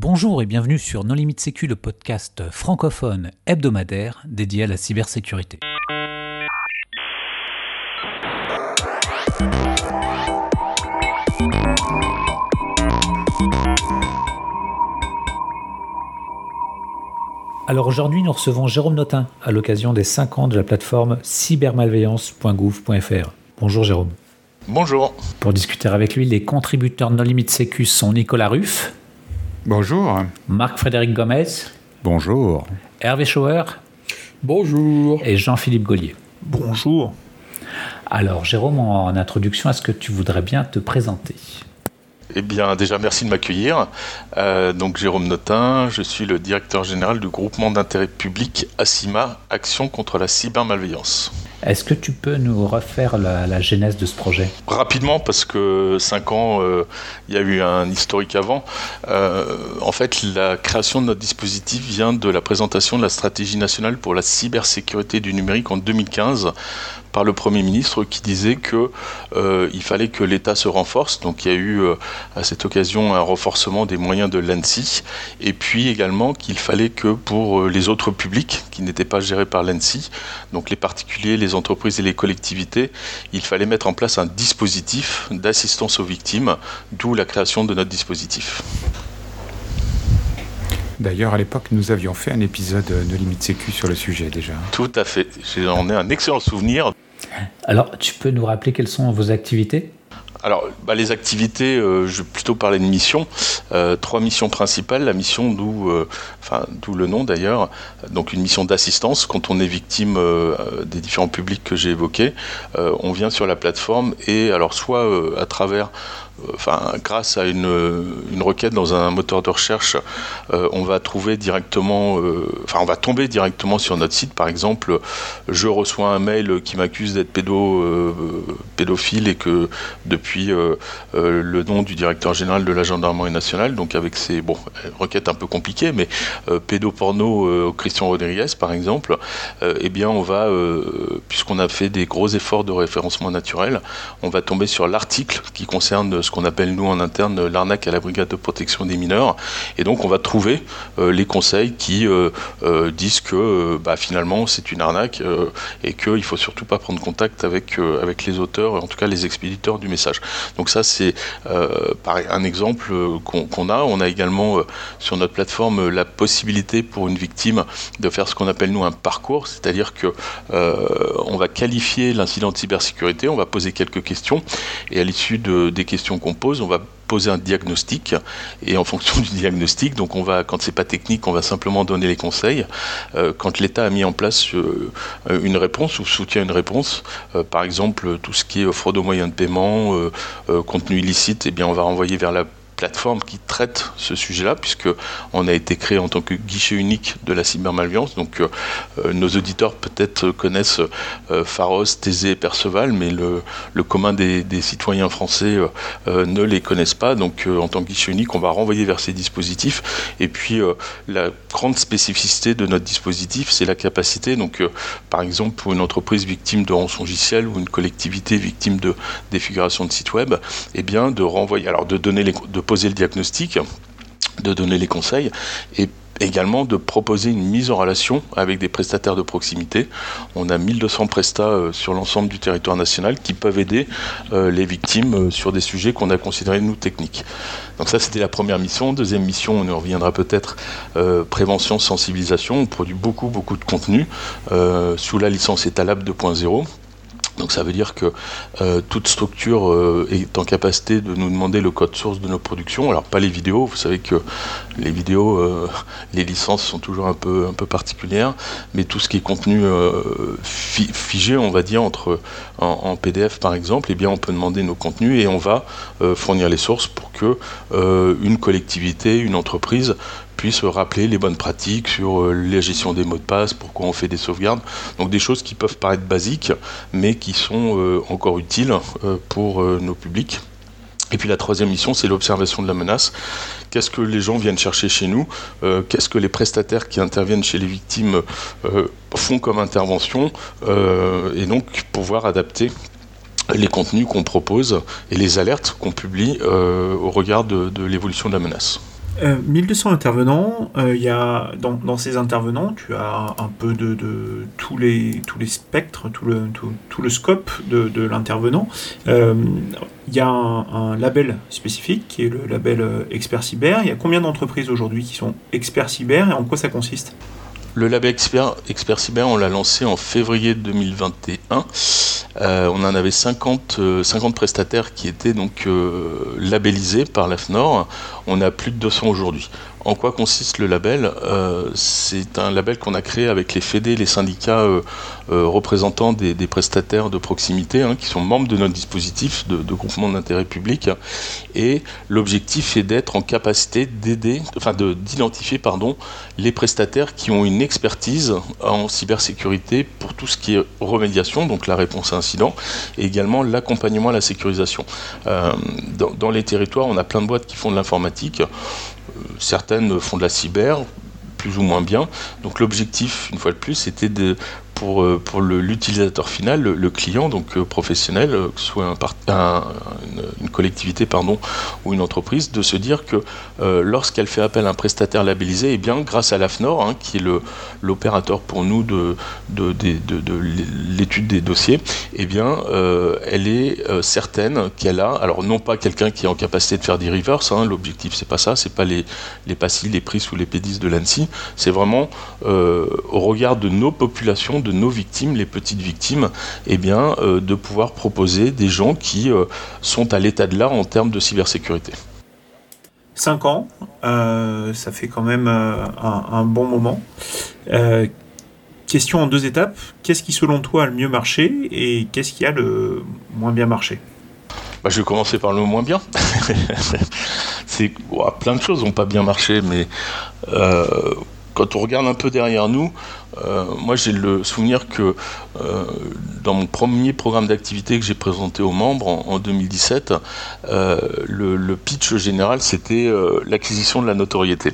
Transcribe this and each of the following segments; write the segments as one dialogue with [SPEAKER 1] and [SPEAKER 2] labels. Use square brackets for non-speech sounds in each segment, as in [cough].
[SPEAKER 1] Bonjour et bienvenue sur Non Limite Sécu, le podcast francophone hebdomadaire dédié à la cybersécurité. Alors aujourd'hui, nous recevons Jérôme Notin à l'occasion des 5 ans de la plateforme cybermalveillance.gouv.fr. Bonjour Jérôme.
[SPEAKER 2] Bonjour.
[SPEAKER 1] Pour discuter avec lui, les contributeurs Non Limite Sécu sont Nicolas Ruff.
[SPEAKER 3] Bonjour.
[SPEAKER 1] Marc-Frédéric Gomez.
[SPEAKER 3] Bonjour.
[SPEAKER 1] Hervé Schauer.
[SPEAKER 4] Bonjour.
[SPEAKER 1] Et Jean-Philippe Gaulier.
[SPEAKER 4] Bonjour.
[SPEAKER 1] Alors Jérôme, en introduction, est-ce que tu voudrais bien te présenter?
[SPEAKER 2] Eh bien, déjà, merci de m'accueillir. Euh, donc, Jérôme Notin, je suis le directeur général du groupement d'intérêt public ACIMA, Action contre la cybermalveillance.
[SPEAKER 1] Est-ce que tu peux nous refaire la, genèse de ce projet?
[SPEAKER 2] Rapidement, parce que 5 ans, euh, il y a eu un historique avant. Euh, en fait, la création de notre dispositif vient de la présentation de la stratégie nationale pour la cybersécurité du numérique en 2015 par le Premier ministre qui disait que euh, fallait que l'État se renforce. Donc il y a eu euh, à cette occasion un renforcement des moyens de l'ANSI et puis également qu'il fallait que pour euh, les autres publics qui n'étaient pas gérés par l'ANSI, donc les particuliers, les entreprises et les collectivités, il fallait mettre en place un dispositif d'assistance aux victimes, d'où la création de notre dispositif.
[SPEAKER 3] D'ailleurs, à l'époque, nous avions fait un épisode de Limite Sécu sur le sujet déjà.
[SPEAKER 2] Tout à fait. J'en ai un excellent souvenir.
[SPEAKER 1] Alors, tu peux nous rappeler quelles sont vos activités?
[SPEAKER 2] Alors, bah, les activités, euh, je vais plutôt parler de missions. Euh, trois missions principales. La mission d'où, euh, enfin, d'où le nom d'ailleurs. Donc, une mission d'assistance quand on est victime des différents publics que j'ai évoqués. on vient sur la plateforme et alors soit à travers grâce à une, requête dans un moteur de recherche, euh, on va trouver directement, euh, enfin, on va tomber directement sur notre site. Par exemple, je reçois un mail qui m'accuse d'être euh, pédophile et que depuis le nom du directeur général de la gendarmerie nationale, donc avec ces bon, requêtes un peu compliquées, mais pédoporno Christian Rodriguez, par exemple, eh bien, on va, puisqu'on a fait des gros efforts de référencement naturel, on va tomber sur l'article qui concerne ce qu'on appelle nous en interne l'arnaque à la brigade de protection des mineurs. Et donc on va trouver euh, les conseils qui euh, euh, disent que bah, finalement c'est une arnaque et qu'il faut surtout pas prendre contact avec, les auteurs, en tout cas les expéditeurs du message. Donc ça c'est un exemple qu'on a. On a également sur notre plateforme la possibilité pour une victime de faire ce qu'on appelle nous un parcours, c'est-à-dire que on va qualifier l'incident de cybersécurité, on va poser quelques questions et à l'issue de, des questions qu'on pose, on va poser un diagnostic et en fonction [laughs] du diagnostic, donc on va, quand c'est pas technique, on va simplement donner les conseils. Euh, quand l'État a mis en place euh, une réponse ou soutient une réponse, euh, par exemple tout ce qui est fraude aux moyens de paiement, contenu illicite, eh bien on va renvoyer vers la plateforme qui traite ce sujet-là, puisque on a été créé en tant que guichet unique de la cybermalveillance. Donc, euh, euh, nos auditeurs peut-être connaissent euh, Pharos, Thésée et Perceval, mais le, le commun des, citoyens français ne les connaissent pas. Donc, en tant que guichet unique, on va renvoyer vers ces dispositifs. Et puis, la grande spécificité de notre dispositif, c'est la capacité. Donc, par exemple, pour une entreprise victime de rançongiciel ou une collectivité victime de défiguration de site web, eh bien, de renvoyer, alors de donner les, poser le diagnostic, de donner les conseils et également de proposer une mise en relation avec des prestataires de proximité. On a 1200 prestats euh, sur l'ensemble du territoire national qui peuvent aider euh, les victimes euh, sur des sujets qu'on a considérés nous techniques. Donc ça c'était la première mission. Deuxième mission, on y reviendra peut-être, prévention, sensibilisation. On produit beaucoup beaucoup de contenu sous la licence Etalab 2.0 donc ça veut dire que euh, toute structure euh, est en capacité de nous demander le code source de nos productions. Alors pas les vidéos, vous savez que les vidéos, euh, les licences sont toujours un peu, un peu particulières, mais tout ce qui est contenu figé, on va dire, entre, en, PDF par exemple, eh bien on peut demander nos contenus et on va fournir les sources pour que une collectivité, une entreprise puisse rappeler les bonnes pratiques sur euh, la gestion des mots de passe, pourquoi on fait des sauvegardes. Donc des choses qui peuvent paraître basiques, mais qui sont euh, encore utiles euh, pour nos publics. Et puis la troisième mission, c'est l'observation de la menace. Qu'est-ce que les gens viennent chercher chez nous? Qu'est-ce que les prestataires qui interviennent chez les victimes font comme intervention? Et donc pouvoir adapter les contenus qu'on propose et les alertes qu'on publie au regard de l'évolution de la menace.
[SPEAKER 4] 1200 intervenants, il y a, dans, ces intervenants, tu as un peu de, tous, les, tous les spectres, tout le, tout, le scope de, l'intervenant. il y a un, label spécifique qui est le label Expert Cyber. Il y a combien d'entreprises aujourd'hui qui sont experts cyber et en quoi ça consiste?
[SPEAKER 2] Le label Expert, Cyber, on l'a lancé en février 2021. Euh, on en avait 50, 50 euh, prestataires qui étaient donc euh, labellisés par l'AFNOR. On a plus de 200 aujourd'hui. En quoi consiste le label C'est un label qu'on a créé avec les FEDE, les syndicats représentants des, prestataires de proximité, hein, qui sont membres de notre dispositif de, groupement d'intérêt public. Et l'objectif est d'être en capacité d'aider, d'identifier pardon, les prestataires qui ont une expertise en cybersécurité pour tout ce qui est remédiation, donc la réponse à incident, et également l'accompagnement à la sécurisation. Euh, dans, les territoires, on a plein de boîtes qui font de l'informatique. Euh, certaines font de la cyber, plus ou moins bien. Donc l'objectif, une fois de plus, c'était de pour, euh, pour l'utilisateur final, le, client, donc euh, professionnel, euh, que ce soit un, une, collectivité pardon, ou une entreprise, de se dire que lorsqu'elle fait appel à un prestataire labellisé, eh bien, grâce à l'AFNOR, hein, qui est l'opérateur pour nous de, de, de, l'étude des dossiers, eh bien, elle est certaine qu'elle a, alors non pas quelqu'un qui est en capacité de faire des reverse, hein, l'objectif c'est pas ça, c'est pas les, les PASSI, les PRIS ou les PEDIS de l'ANSI, c'est vraiment au regard de nos populations, de nos victimes, les petites victimes, et eh bien, euh, de pouvoir proposer des gens qui euh, sont à l'état de l'art en termes de cybersécurité.
[SPEAKER 4] 5 ans, euh, ça fait quand même un, bon moment. question en deux étapes. Qu'est-ce qui, selon toi, a le mieux marché et qu'est-ce qui a le moins bien marché?
[SPEAKER 2] Bah, Je vais commencer par le moins bien. [laughs] C'est plein de choses n'ont pas bien marché, mais quand on regarde un peu derrière nous, euh, moi j'ai le souvenir que euh, dans mon premier programme d'activité que j'ai présenté aux membres en, 2017, euh, le, pitch général c'était l'acquisition de la notoriété.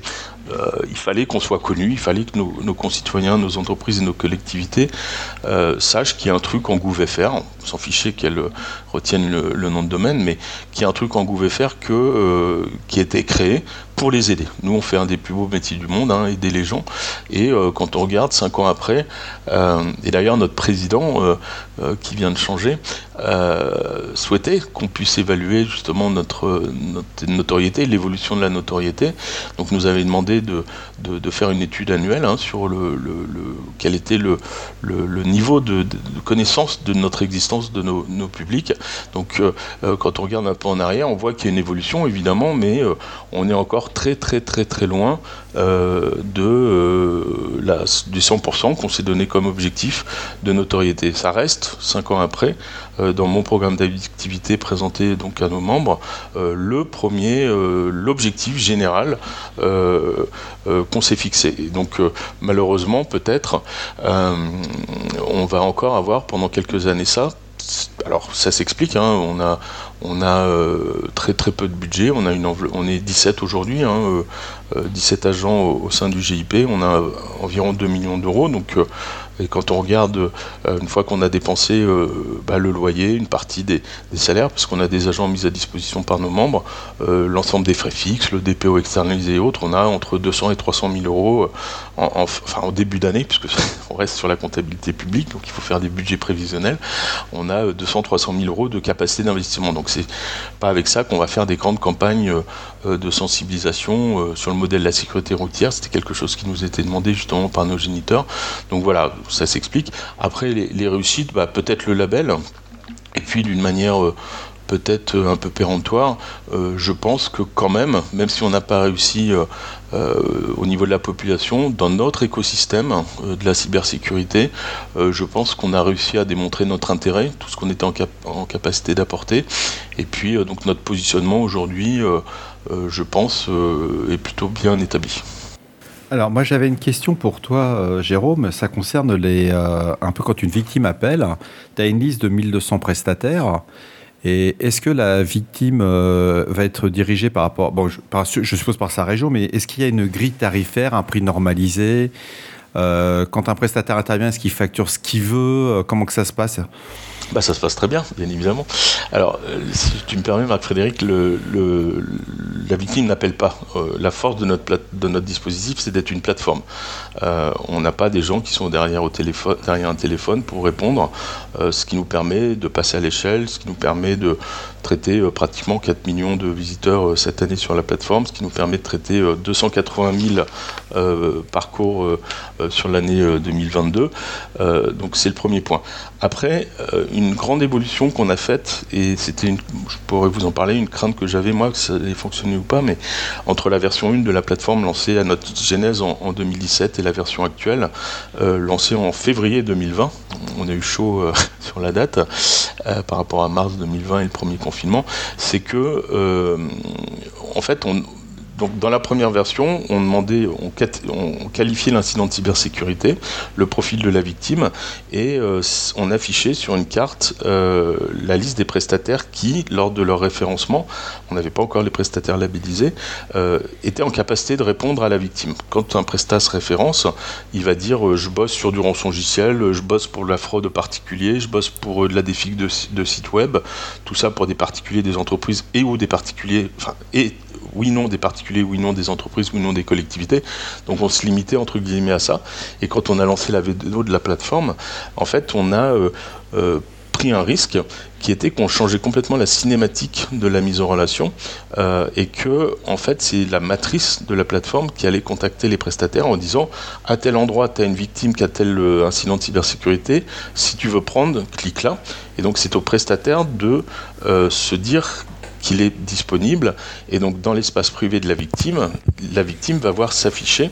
[SPEAKER 2] il fallait qu'on soit connu, il fallait que nos, concitoyens, nos entreprises et nos collectivités sachent qu'il y a un truc qu'on pouvait faire, sans ficher qu'elles retiennent le, nom de domaine, mais qu'il y a un truc qu'on pouvait faire que, qui était créé pour les aider. Nous, on fait un des plus beaux métiers du monde, hein, aider les gens. Et euh, quand on regarde cinq ans après, euh, et d'ailleurs notre président euh, qui vient de changer souhaitait qu'on puisse évaluer justement notre, notoriété, l'évolution de la notoriété. Donc nous avait demandé de, faire une étude annuelle hein, sur le, quel était le, niveau de, connaissance de notre existence de nos publics. Donc quand on regarde un peu en arrière, on voit qu'il y a une évolution évidemment, mais on est encore très très très très loin euh, de euh, la, du 100% qu'on s'est donné comme objectif de notoriété. Ça reste, cinq ans après, euh, dans mon programme d'activité présenté donc à nos membres, le premier, l'objectif général qu'on s'est fixé. donc malheureusement, peut-être, on va encore avoir pendant quelques années ça alors ça s'explique, hein. on a, euh, très peu de budget, on, a une on est 17 aujourd'hui, hein, 17 euh, euh, agents au, sein du GIP, on a environ 2 millions d'euros, donc et quand on regarde, euh, une fois qu'on a dépensé euh, bah, le loyer, une partie des, salaires, parce qu'on a des agents mis à disposition par nos membres, euh, l'ensemble des frais fixes, le DPO externalisé et autres, on a entre 200 et 300 000 euros en, enfin, au début d'année, puisque [laughs] on reste sur la comptabilité publique, donc il faut faire des budgets prévisionnels. On a 200-300 000 euros de capacité d'investissement. Donc c'est pas avec ça qu'on va faire des grandes campagnes de sensibilisation sur le modèle de la sécurité routière. C'était quelque chose qui nous était demandé justement par nos géniteurs. Donc voilà, ça s'explique. Après, les, réussites, bah, peut-être le label, et puis d'une manière euh, peut-être un peu péremptoire, euh, je pense que quand même, même si on n'a pas réussi euh, au niveau de la population, dans notre écosystème de la cybersécurité, je pense qu'on a réussi à démontrer notre intérêt, tout ce qu'on était en, en, capacité d'apporter, et puis donc notre positionnement aujourd'hui, je pense, est plutôt bien établi.
[SPEAKER 3] Alors moi j'avais une question pour toi euh, Jérôme, ça concerne les, euh, un peu quand une victime appelle, tu as une liste de 1200 prestataires. Et est-ce que la victime euh, va être dirigée par rapport, bon je, je suppose par sa région, mais est-ce qu'il y a une grille tarifaire, un prix normalisé? Quand un prestataire intervient, est-ce qu'il facture ce qu'il veut? Comment que ça se passe?
[SPEAKER 2] Bah, ça se passe très bien, bien évidemment. Alors, si tu me permets, Marc-Frédéric, la victime n'appelle pas. la force de notre, de notre dispositif, c'est d'être une plateforme. on n'a pas des gens qui sont derrière, au téléphone, derrière un téléphone pour répondre, ce qui nous permet de passer à l'échelle, ce qui nous permet de, traiter euh, pratiquement 4 millions de visiteurs euh, cette année sur la plateforme, ce qui nous permet de traiter 280 euh, 000 parcours sur l'année 2022. donc c'est le premier point. Après, une grande évolution qu'on a faite, et c'était, je pourrais vous en parler, une crainte que j'avais moi, que ça allait fonctionner ou pas, mais entre la version 1 de la plateforme lancée à notre genèse en, en 2017 et la version actuelle, lancée en février 2020, on a eu chaud [laughs] sur la date par rapport à mars 2020 et le premier confinement c'est que, euh, en fait, on, donc dans la première version, on demandait, on, qualifiait l'incident de cybersécurité, le profil de la victime, et euh, on affichait sur une carte euh, la liste des prestataires qui, lors de leur référencement, on n'avait pas encore les prestataires labellisés, étaient en capacité de répondre à la victime. Quand un prestat se référence, il va dire je bosse sur du rançongiciel, je bosse pour la fraude particulier, je bosse pour de la défigue de, de sites web, tout ça pour des particuliers, des entreprises et ou des particuliers, oui, non des particuliers, oui, non des entreprises, oui, non des collectivités. Donc on se limitait entre guillemets à ça. Et quand on a lancé la vidéo de la plateforme, en fait, on a euh, euh, pris un risque qui était qu'on changeait complètement la cinématique de la mise en relation euh, et que en fait c'est la matrice de la plateforme qui allait contacter les prestataires en disant à tel endroit tu as une victime qui a tel incident de cybersécurité si tu veux prendre clique là et donc c'est au prestataire de se dire qu'il est disponible. Et donc dans l'espace privé de la victime, la victime va voir s'afficher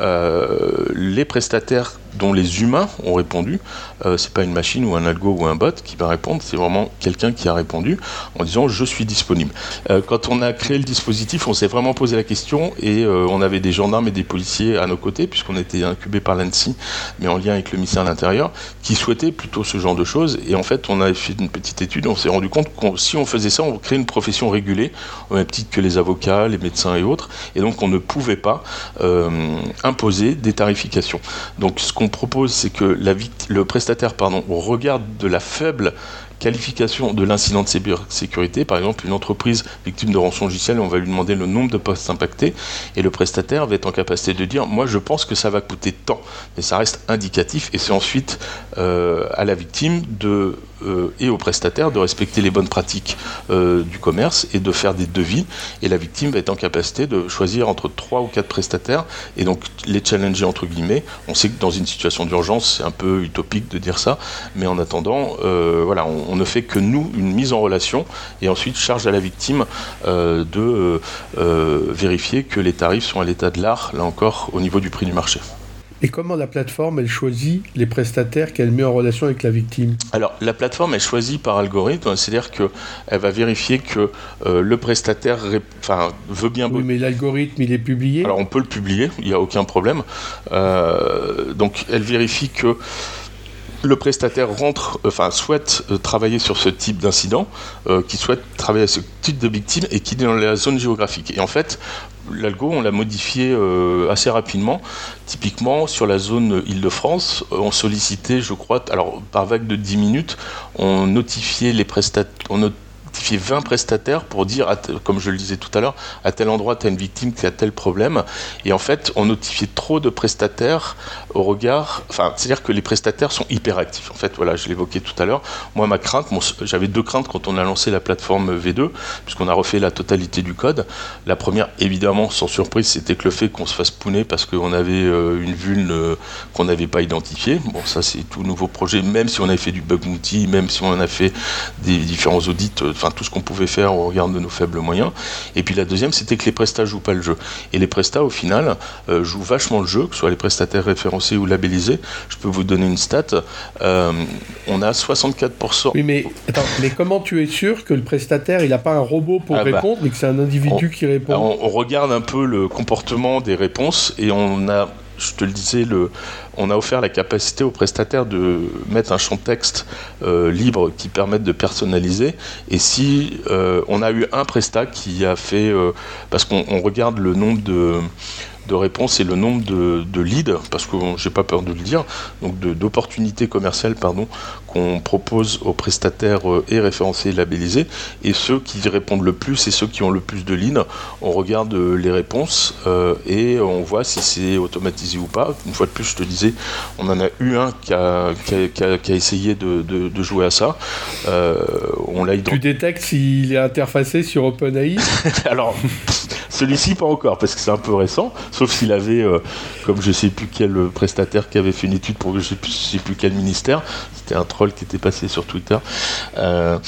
[SPEAKER 2] euh, les prestataires dont les humains ont répondu. Euh, c'est pas une machine ou un algo ou un bot qui va répondre, c'est vraiment quelqu'un qui a répondu en disant je suis disponible. Euh, quand on a créé le dispositif, on s'est vraiment posé la question et euh, on avait des gendarmes et des policiers à nos côtés puisqu'on était incubé par l'ANSI, mais en lien avec le ministère de l'Intérieur, qui souhaitaient plutôt ce genre de choses. Et en fait, on a fait une petite étude, on s'est rendu compte que si on faisait ça, on créait une profession régulée, au même titre que les avocats, les médecins et autres, et donc on ne pouvait pas imposer des tarifications. Donc ce qu'on propose, c'est que la, le prestataire pardon, regarde de la faible qualification de l'incident de sécurité, par exemple une entreprise victime de rançon logiciel, on va lui demander le nombre de postes impactés, et le prestataire va être en capacité de dire, moi je pense que ça va coûter tant, mais ça reste indicatif, et c'est ensuite euh, à la victime de euh, et au prestataire de respecter les bonnes pratiques euh, du commerce et de faire des devis. Et la victime va être en capacité de choisir entre trois ou quatre prestataires et donc les challenger entre guillemets. On sait que dans une situation d'urgence, c'est un peu utopique de dire ça, mais en attendant, euh, on, ne fait que nous une mise en relation et ensuite charge à la victime de vérifier que les tarifs sont à l'état de l'art, là encore, au niveau du prix du marché.
[SPEAKER 5] Et comment la plateforme, elle choisit les prestataires qu'elle met en relation avec la victime?
[SPEAKER 2] Alors, la plateforme, elle choisit par algorithme, c'est-à-dire qu'elle va vérifier que euh, le prestataire enfin, veut bien...
[SPEAKER 5] Oui, mais l'algorithme, il est publié?
[SPEAKER 2] Alors, on peut le publier, il n'y a aucun problème. Euh, donc, elle vérifie que le prestataire rentre, enfin souhaite euh, travailler sur ce type d'incident, qui souhaite travailler à ce type de victime et qui est dans la zone géographique. Et en fait, l'algo, on l'a modifié euh, assez rapidement. Typiquement, sur la zone Île-de-France, on sollicitait, je crois, alors par vague de 10 minutes, on notifiait les prestataires, 20 prestataires pour dire, comme je le disais tout à l'heure, à tel endroit, tu as une victime qui a tel problème. Et en fait, on notifiait trop de prestataires au regard. Enfin, c'est-à-dire que les prestataires sont hyperactifs. En fait, voilà, je l'évoquais tout à l'heure. Moi, ma crainte, j'avais deux craintes quand on a lancé la plateforme V2, puisqu'on a refait la totalité du code. La première, évidemment, sans surprise, c'était que le fait qu'on se fasse pouner parce qu'on avait euh, une vulne euh, qu'on n'avait pas identifiée. Bon, ça, c'est tout nouveau projet, même si on avait fait du bug bounty, même si on a fait des différents audits. Enfin tout ce qu'on pouvait faire au regard de nos faibles moyens. Et puis la deuxième, c'était que les prestats jouent pas le jeu. Et les prestats, au final, euh, jouent vachement le jeu, que ce soit les prestataires référencés ou labellisés. Je peux vous donner une stat. Euh, on a 64%.
[SPEAKER 5] Oui, mais attends, mais comment tu es sûr que le prestataire, il n'a pas un robot pour ah bah, répondre, mais que c'est un individu qui répond?
[SPEAKER 2] on regarde un peu le comportement des réponses et on a je te le disais, le, on a offert la capacité aux prestataires de mettre un champ texte euh, libre qui permette de personnaliser. Et si euh, on a eu un prestat qui a fait, euh, parce qu'on regarde le nombre de de réponses et le nombre de, leads, parce que j'ai pas peur de le dire, donc d'opportunités commerciales pardon, qu'on propose aux prestataires et référencés et labellisés. Et ceux qui répondent le plus et ceux qui ont le plus de leads, on regarde les réponses et on voit si c'est automatisé ou pas. Une fois de plus, je te disais, on en a eu un qui a, qui a, qui a, essayé de, de, de, jouer à ça.
[SPEAKER 5] on l'a Tu détectes s'il est interfacé sur OpenAI? [laughs]
[SPEAKER 2] Alors. Celui-ci, pas encore, parce que c'est un peu récent, sauf s'il avait, euh, comme je sais plus quel prestataire qui avait fait une étude pour je sais plus, sais plus quel ministère, c'était un troll qui était passé sur Twitter, euh,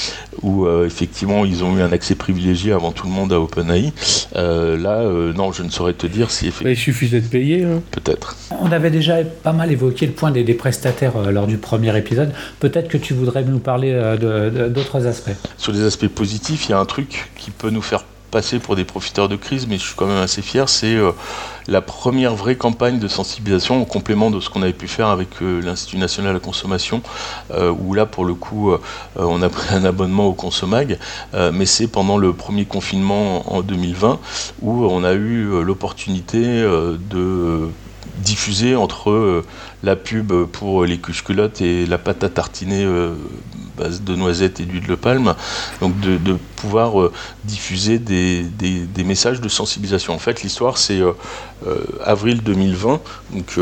[SPEAKER 2] où euh, effectivement ils ont eu un accès privilégié avant tout le monde à OpenAI. là, non, je ne saurais te dire si
[SPEAKER 5] effectivement. Il suffisait de payer. Hein.
[SPEAKER 2] Peut-être.
[SPEAKER 1] On avait déjà pas mal évoqué le point des, prestataires lors du premier épisode. Peut-être que tu voudrais nous parler d'autres aspects.
[SPEAKER 2] Sur les aspects positifs, il y a un truc qui peut nous faire passer pour des profiteurs de crise, mais je suis quand même assez fier, c'est euh, la première vraie campagne de sensibilisation en complément de ce qu'on avait pu faire avec euh, l'Institut national de la consommation, euh, où là, pour le coup, on a pris un abonnement au Consomag, mais c'est pendant le premier confinement en 2020 où on a eu l'opportunité de diffuser entre la pub pour les culottes et la pâte à tartiner base de noisettes et d'huile de palme, donc de, pouvoir euh, diffuser des, messages de sensibilisation. En fait, l'histoire, c'est euh, euh, avril 2020, donc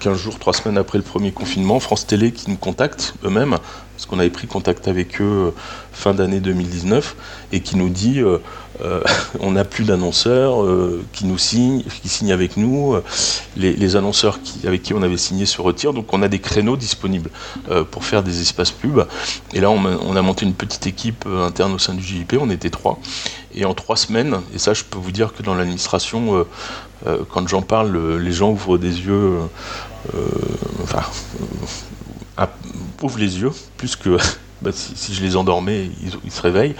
[SPEAKER 2] 15 jours, 3 semaines après le premier confinement, France Télé qui nous contacte eux-mêmes, parce qu'on avait pris contact avec eux fin d'année 2019, et qui nous dit euh, [laughs] on n'a plus d'annonceurs euh, qui nous signent, qui signent avec nous. Les, annonceurs avec qui on avait signé se retirent, donc on a des créneaux disponibles euh, pour faire des espaces pubs. Et là, on, a monté une petite équipe interne au sein du JIP, on était trois. Et en trois semaines, et ça, je peux vous dire que dans l'administration, quand j'en parle, les gens ouvrent des yeux, enfin, ouvrent les yeux, plus que [laughs] bah, si, je les endormais, ils, se réveillent.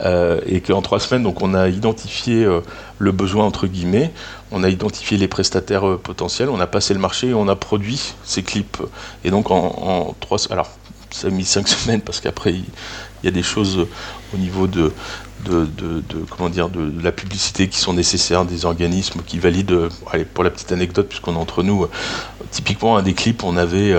[SPEAKER 2] Euh, et qu'en trois semaines, donc, on a identifié euh, le besoin, entre guillemets, on a identifié les prestataires euh, potentiels, on a passé le marché et on a produit ces clips. Et donc en, en trois... Alors, ça a mis cinq [laughs] semaines parce qu'après, il, y a des choses au niveau de, de, de, comment dire, de, la publicité qui sont nécessaires, des organismes qui valident. Allez, pour la petite anecdote, puisqu'on est entre nous, typiquement, un des clips, on avait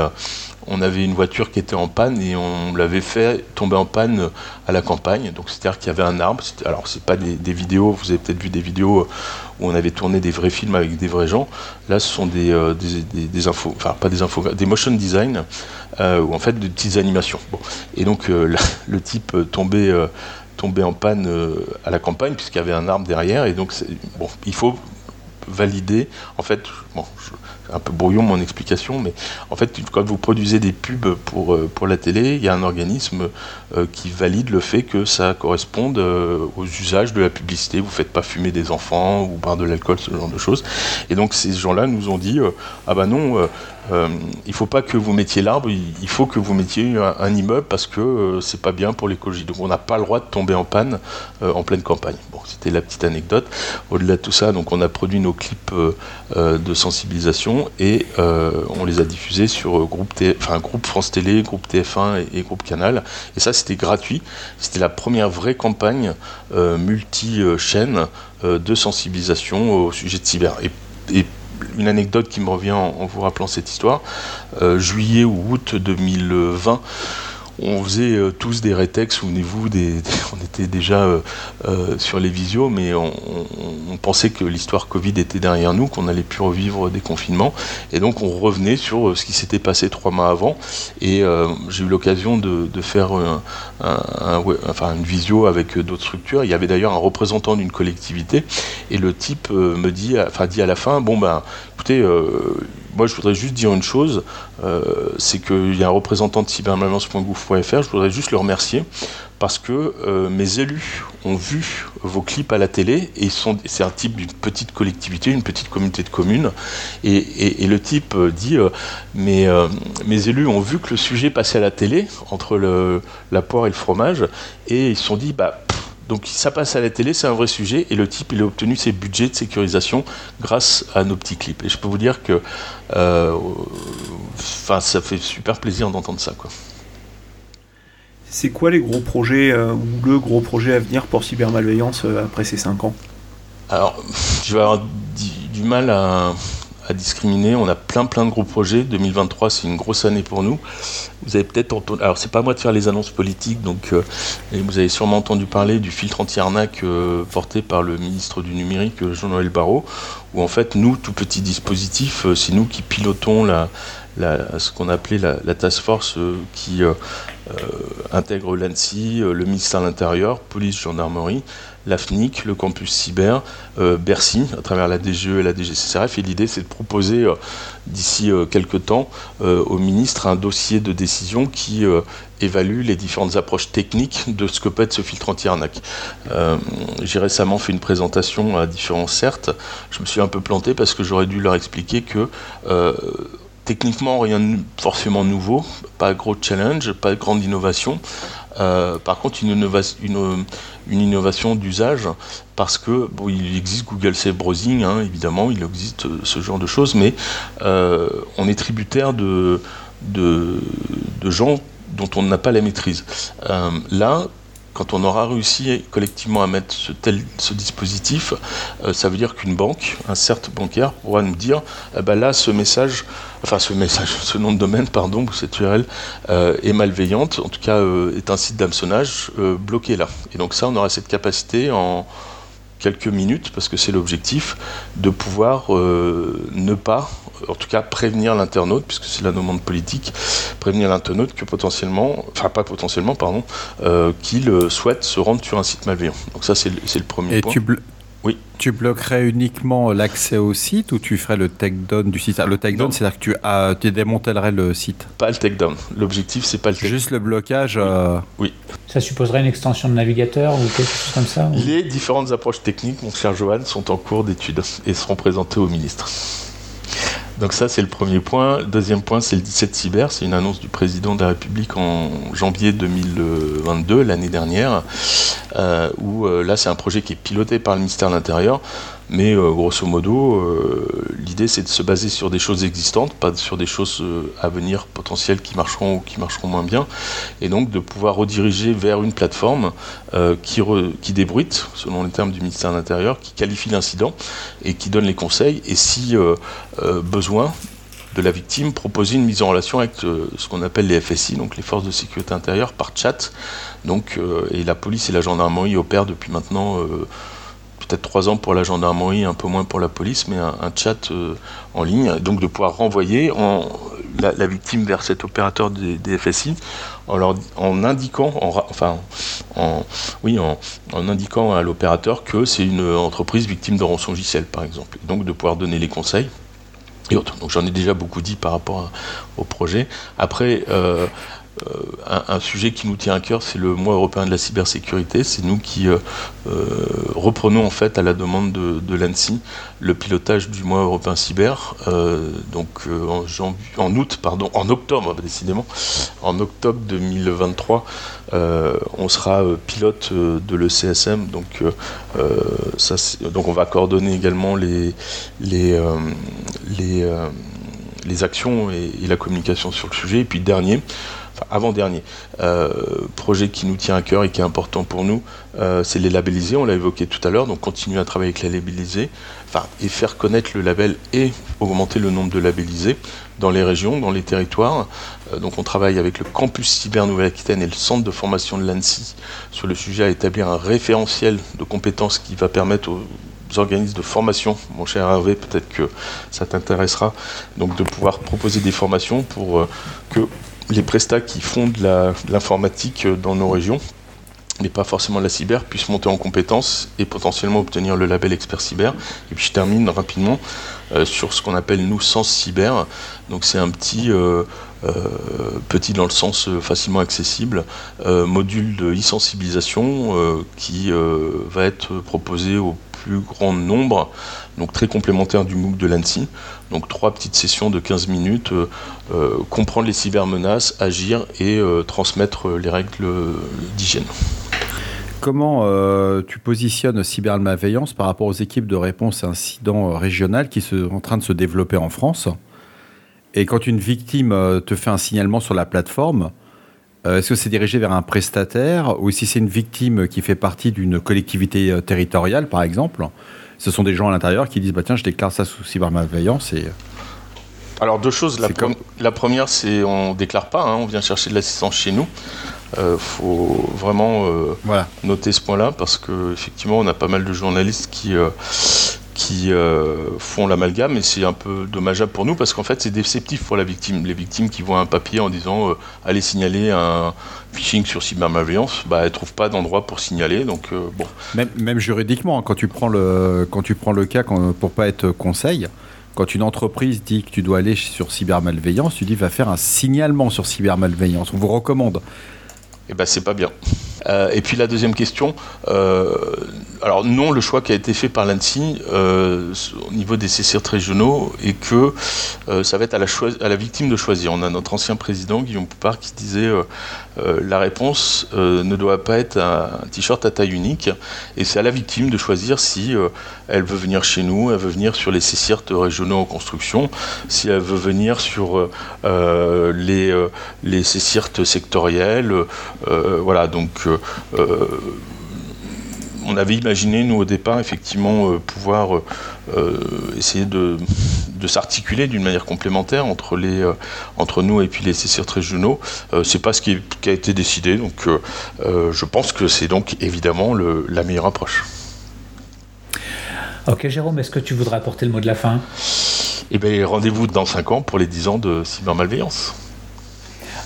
[SPEAKER 2] on avait une voiture qui était en panne et on l'avait fait tomber en panne à la campagne. Donc c'est-à-dire qu'il y avait un arbre. Alors c'est pas des, vidéos, vous avez peut-être vu des vidéos où on avait tourné des vrais films avec des vrais gens. Là ce sont des, euh, infos, enfin pas des infos, des motion design euh, ou en fait des petites animations. Et donc euh, [laughs] le type tombait en panne à la campagne puisqu'il y avait un arbre derrière et donc il faut valider en fait bon, un peu brouillon mon explication, mais en fait, quand vous produisez des pubs pour, euh, la télé, il y a un organisme euh, qui valide le fait que ça corresponde euh, aux usages de la publicité. Vous ne faites pas fumer des enfants ou boire de l'alcool, ce genre de choses. Et donc, ces gens-là nous ont dit Ah ben non, euh, il ne faut pas que vous mettiez l'arbre, il faut que vous mettiez un, immeuble parce que euh, c'est pas bien pour l'écologie. Donc on n'a pas le droit de tomber en panne euh, en pleine campagne. Bon, c'était la petite anecdote. Au-delà de tout ça, donc on a produit nos clips de sensibilisation et on les a diffusés sur groupe, groupe France Télé, groupe TF1 et, groupe Canal. Et ça, c'était gratuit. C'était la première vraie campagne multi-chaîne de sensibilisation au sujet de cyber. Une anecdote qui me revient en, vous rappelant cette histoire. Euh, juillet ou août 2020, on faisait euh, tous des rétex, souvenez-vous, on était déjà euh, sur les visios, mais on, pensait que l'histoire Covid était derrière nous, qu'on allait plus revivre des confinements, et donc on revenait sur ce qui s'était passé trois mois avant, et j'ai eu l'occasion de, faire enfin, une visio avec d'autres structures. Il y avait d'ailleurs un représentant d'une collectivité, et le type me dit, enfin dit à la fin, bon ben, écoutez moi, je voudrais juste dire une chose, euh, c'est qu'il y a un représentant de cybermalance.gouv.fr, je voudrais juste le remercier parce que euh, mes élus ont vu vos clips à la télé et c'est un type d'une petite collectivité, une petite communauté de communes. Et, le type euh, dit mais mes élus ont vu que le sujet passait à la télé entre la poire et le fromage et ils se sont dit bah donc ça passe à la télé, c'est un vrai sujet, et le type, il a obtenu ses budgets de sécurisation grâce à nos petits clips. Et je peux vous dire que euh, ça fait super plaisir d'entendre ça. Quoi.
[SPEAKER 4] C'est quoi les gros projets, euh, ou le gros projet à venir pour cybermalveillance euh, après ces 5 ans?
[SPEAKER 2] Alors, je vais avoir du mal à, à discriminer. On a plein plein de gros projets. 2023, c'est une grosse année pour nous. Vous avez peut-être entendu. Alors, c'est pas moi de faire les annonces politiques, donc euh, vous avez sûrement entendu parler du filtre anti-arnaque euh, porté par le ministre du numérique, Jean-Noël Barrot, où en fait, nous, tout petit dispositif, c'est nous qui pilotons la, ce qu'on appelait la, la, task force qui intègre l'ANSI, le ministère de l'Intérieur, police, gendarmerie, l'AFNIC, le campus cyber, euh, Bercy, à travers la DGE et la DGCCRF. Et l'idée, c'est de proposer euh, d'ici euh, quelques temps au ministre un dossier de décision qui évalue les différentes approches techniques de ce que peut être ce filtre anti-arnaque. J'ai récemment fait une présentation à différents CERT. Je me suis un peu planté parce que j'aurais dû leur expliquer que techniquement, rien de forcément nouveau, pas gros challenge, pas de grande innovation. Euh, par contre, une, innovation d'usage, parce que il existe Google Safe Browsing, hein, évidemment, il existe euh, ce genre de choses, mais euh, on est tributaire de, de, gens dont on n'a pas la maîtrise. là, quand on aura réussi collectivement à mettre ce, tel, ce dispositif, ça veut dire qu'une banque, un CERT bancaire, pourra nous dire, eh ben là, ce message enfin ce message, [laughs] ce nom de domaine, pardon, cette URL euh, est malveillante, en tout cas euh, est un site d'hameçonnage euh, bloqué là. Et donc ça, on aura cette capacité en quelques minutes, parce que c'est l'objectif, de pouvoir ne pas, en tout cas prévenir l'internaute, puisque c'est la demande politique, prévenir l'internaute que potentiellement, enfin pas potentiellement, pardon, qu'il souhaite se rendre sur un site malveillant. Donc ça, c'est le, premier point.
[SPEAKER 3] Oui. Tu bloquerais uniquement l'accès au site ou tu ferais le takedown du site? Le takedown, c'est-à-dire que tu, as, tu le site?
[SPEAKER 2] Pas le takedown. L'objectif, c'est pas le takedown.
[SPEAKER 3] Juste le blocage euh,
[SPEAKER 2] oui.
[SPEAKER 1] Ça supposerait une extension de navigateur ou quelque chose comme ça
[SPEAKER 2] Les différentes approches techniques, mon cher Johan, sont en cours d'étude et seront présentées au ministre. Donc ça, c'est le premier point. Deuxième point, c'est le 17 cyber. C'est une annonce du président de la République en janvier 2022, l'année dernière, euh, où euh, là, c'est un projet qui est piloté par le ministère de l'Intérieur, mais euh, grosso modo, euh, l'idée c'est de se baser sur des choses existantes, pas sur des choses euh, à venir potentielles qui marcheront ou qui marcheront moins bien, et donc de pouvoir rediriger vers une plateforme qui, débruite, selon les termes du ministère de l'Intérieur, qui qualifie l'incident et qui donne les conseils, et si besoin, de la victime, proposer une mise en relation avec ce qu'on appelle les FSI, donc les forces de sécurité intérieure, par chat. Donc, et la police et la gendarmerie opèrent depuis maintenant trois ans pour la gendarmerie, un peu moins pour la police, mais un, chat euh, en ligne, donc de pouvoir renvoyer en, la, victime vers cet opérateur des, FSI en, en indiquant, enfin, en, oui, en, indiquant à l'opérateur que c'est une entreprise victime de rançongiciel, par exemple, donc de pouvoir donner les conseils. Et autres. Donc j'en ai déjà beaucoup dit par rapport au projet. Après, euh, euh, un, sujet qui nous tient à cœur, c'est le mois européen de la cybersécurité. C'est nous qui euh, euh, reprenons en fait à la demande de, l'ANSI le pilotage du mois européen cyber. donc en, août, pardon, en octobre décidément, en octobre 2023, on sera pilote de l'ECSM. Donc, on va coordonner également les, les actions et, la communication sur le sujet. Et puis dernier, avant-dernier euh, projet qui nous tient à cœur et qui est important pour nous, euh, c'est les labellisés, on l'a évoqué tout à l'heure, donc continuer à travailler avec les labellisés, enfin, et faire connaître le label et augmenter le nombre de labellisés dans les régions, dans les territoires. Euh, donc on travaille avec le campus cyber Nouvelle-Aquitaine et le centre de formation de l'ANSI sur le sujet à établir un référentiel de compétences qui va permettre aux organismes de formation, mon cher Hervé, peut-être que ça t'intéressera, donc de pouvoir proposer des formations pour que les prestats qui font de l'informatique euh, dans nos régions, mais pas forcément de la cyber, puissent monter en compétences et potentiellement obtenir le label expert cyber. Et puis je termine rapidement euh, sur ce qu'on appelle nous Sens Cyber. Donc c'est un petit, euh, petit dans le sens facilement accessible, module de e-sensibilisation qui va être proposé au plus grand nombre, donc très complémentaire du MOOC de l'ANSI. Donc trois petites sessions de 15 minutes, euh, euh, comprendre les cybermenaces, agir et euh, transmettre les règles d'hygiène.
[SPEAKER 3] Comment tu positionnes cybermalveillance par rapport aux équipes de réponse à incidents régionales qui sont en train de se développer en France? Et quand une victime te fait un signalement sur la plateforme, est-ce que c'est dirigé vers un prestataire ou si c'est une victime qui fait partie d'une collectivité territoriale, par exemple ce sont des gens à l'intérieur qui disent bah tiens je déclare ça sous cybermalveillance et
[SPEAKER 2] alors deux choses. La, la première, c'est on déclare pas, hein, on vient chercher de l'assistance chez nous. Il euh, faut vraiment euh, noter ce point-là parce que effectivement, on a pas mal de journalistes qui euh, qui font l'amalgame et c'est un peu dommageable pour nous parce qu'en fait c'est déceptif pour la victime. Les victimes qui voient un papier en disant allez signaler un phishing sur cybermalveillance, bah elles trouvent pas d'endroit pour signaler donc bon.
[SPEAKER 3] Même, même, juridiquement, quand tu prends le quand tu prends le cas pour pas être conseil, quand une entreprise dit que tu dois aller sur cybermalveillance, tu dis va faire un signalement sur cybermalveillance. On vous recommande.
[SPEAKER 2] Eh ben c'est pas bien. Euh, et puis la deuxième question, euh, alors non, le choix qui a été fait par l'ANSI euh, au niveau des CCRT régionaux et que ça va être à la, à la, victime de choisir. On a notre ancien président Guillaume Poupard qui disait la réponse ne doit pas être un, t-shirt à taille unique. Et c'est à la victime de choisir si elle veut venir chez nous, elle veut venir sur les CCRT régionaux en construction, si elle veut venir sur les, les CCRT sectoriels, voilà. Donc euh, on avait imaginé, nous, au départ, effectivement, euh, pouvoir euh, essayer de, s'articuler d'une manière complémentaire entre, les, entre nous et puis les CCR régionaux. c'est pas ce qui, a été décidé, donc je pense que c'est donc évidemment la meilleure approche.
[SPEAKER 1] Ok, Jérôme, est-ce que tu voudrais apporter le mot de la fin?
[SPEAKER 2] Eh bien, rendez-vous dans 5 ans pour les 10 ans de cybermalveillance.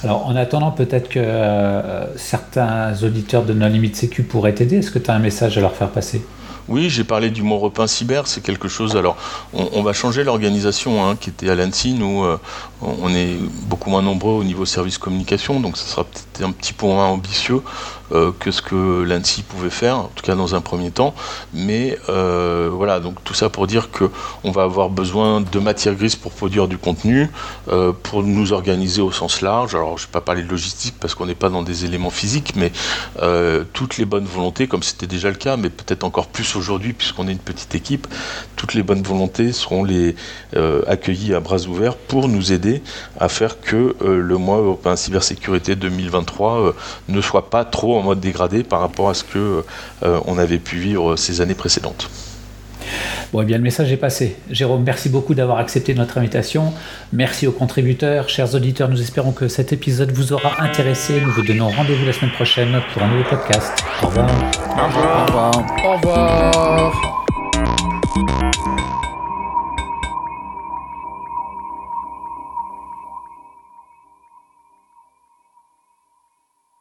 [SPEAKER 1] Alors, en attendant, peut-être que euh, certains auditeurs de Non Limite Sécu pourraient t'aider. Est-ce que tu as un message à leur faire passer?
[SPEAKER 2] Oui, j'ai parlé du Mont Repin Cyber, c'est quelque chose. Alors, on, va changer l'organisation hein, qui était à l'ANSI. Nous, euh, on est beaucoup moins nombreux au niveau service communication, donc ce sera peut-être un petit peu moins ambitieux. Euh, que ce que l'ANSI pouvait faire, en tout cas dans un premier temps. Mais euh, voilà, donc tout ça pour dire qu'on va avoir besoin de matière grise pour produire du contenu, euh, pour nous organiser au sens large. Alors je ne vais pas parler de logistique parce qu'on n'est pas dans des éléments physiques, mais toutes les bonnes volontés, comme c'était déjà le cas, mais peut-être encore plus aujourd'hui puisqu'on est une petite équipe, toutes les bonnes volontés seront les, accueillies à bras ouverts pour nous aider à faire que le mois européen cybersécurité 2023 ne soit pas trop en mode dégradé par rapport à ce que euh, on avait pu vivre ces années précédentes.
[SPEAKER 1] Bon, eh bien, le message est passé. Jérôme, merci beaucoup d'avoir accepté notre invitation. Merci aux contributeurs. Chers auditeurs, nous espérons que cet épisode vous aura intéressé. Nous vous donnons rendez-vous la semaine prochaine pour un nouveau podcast. Au revoir.
[SPEAKER 5] Au revoir. Au revoir.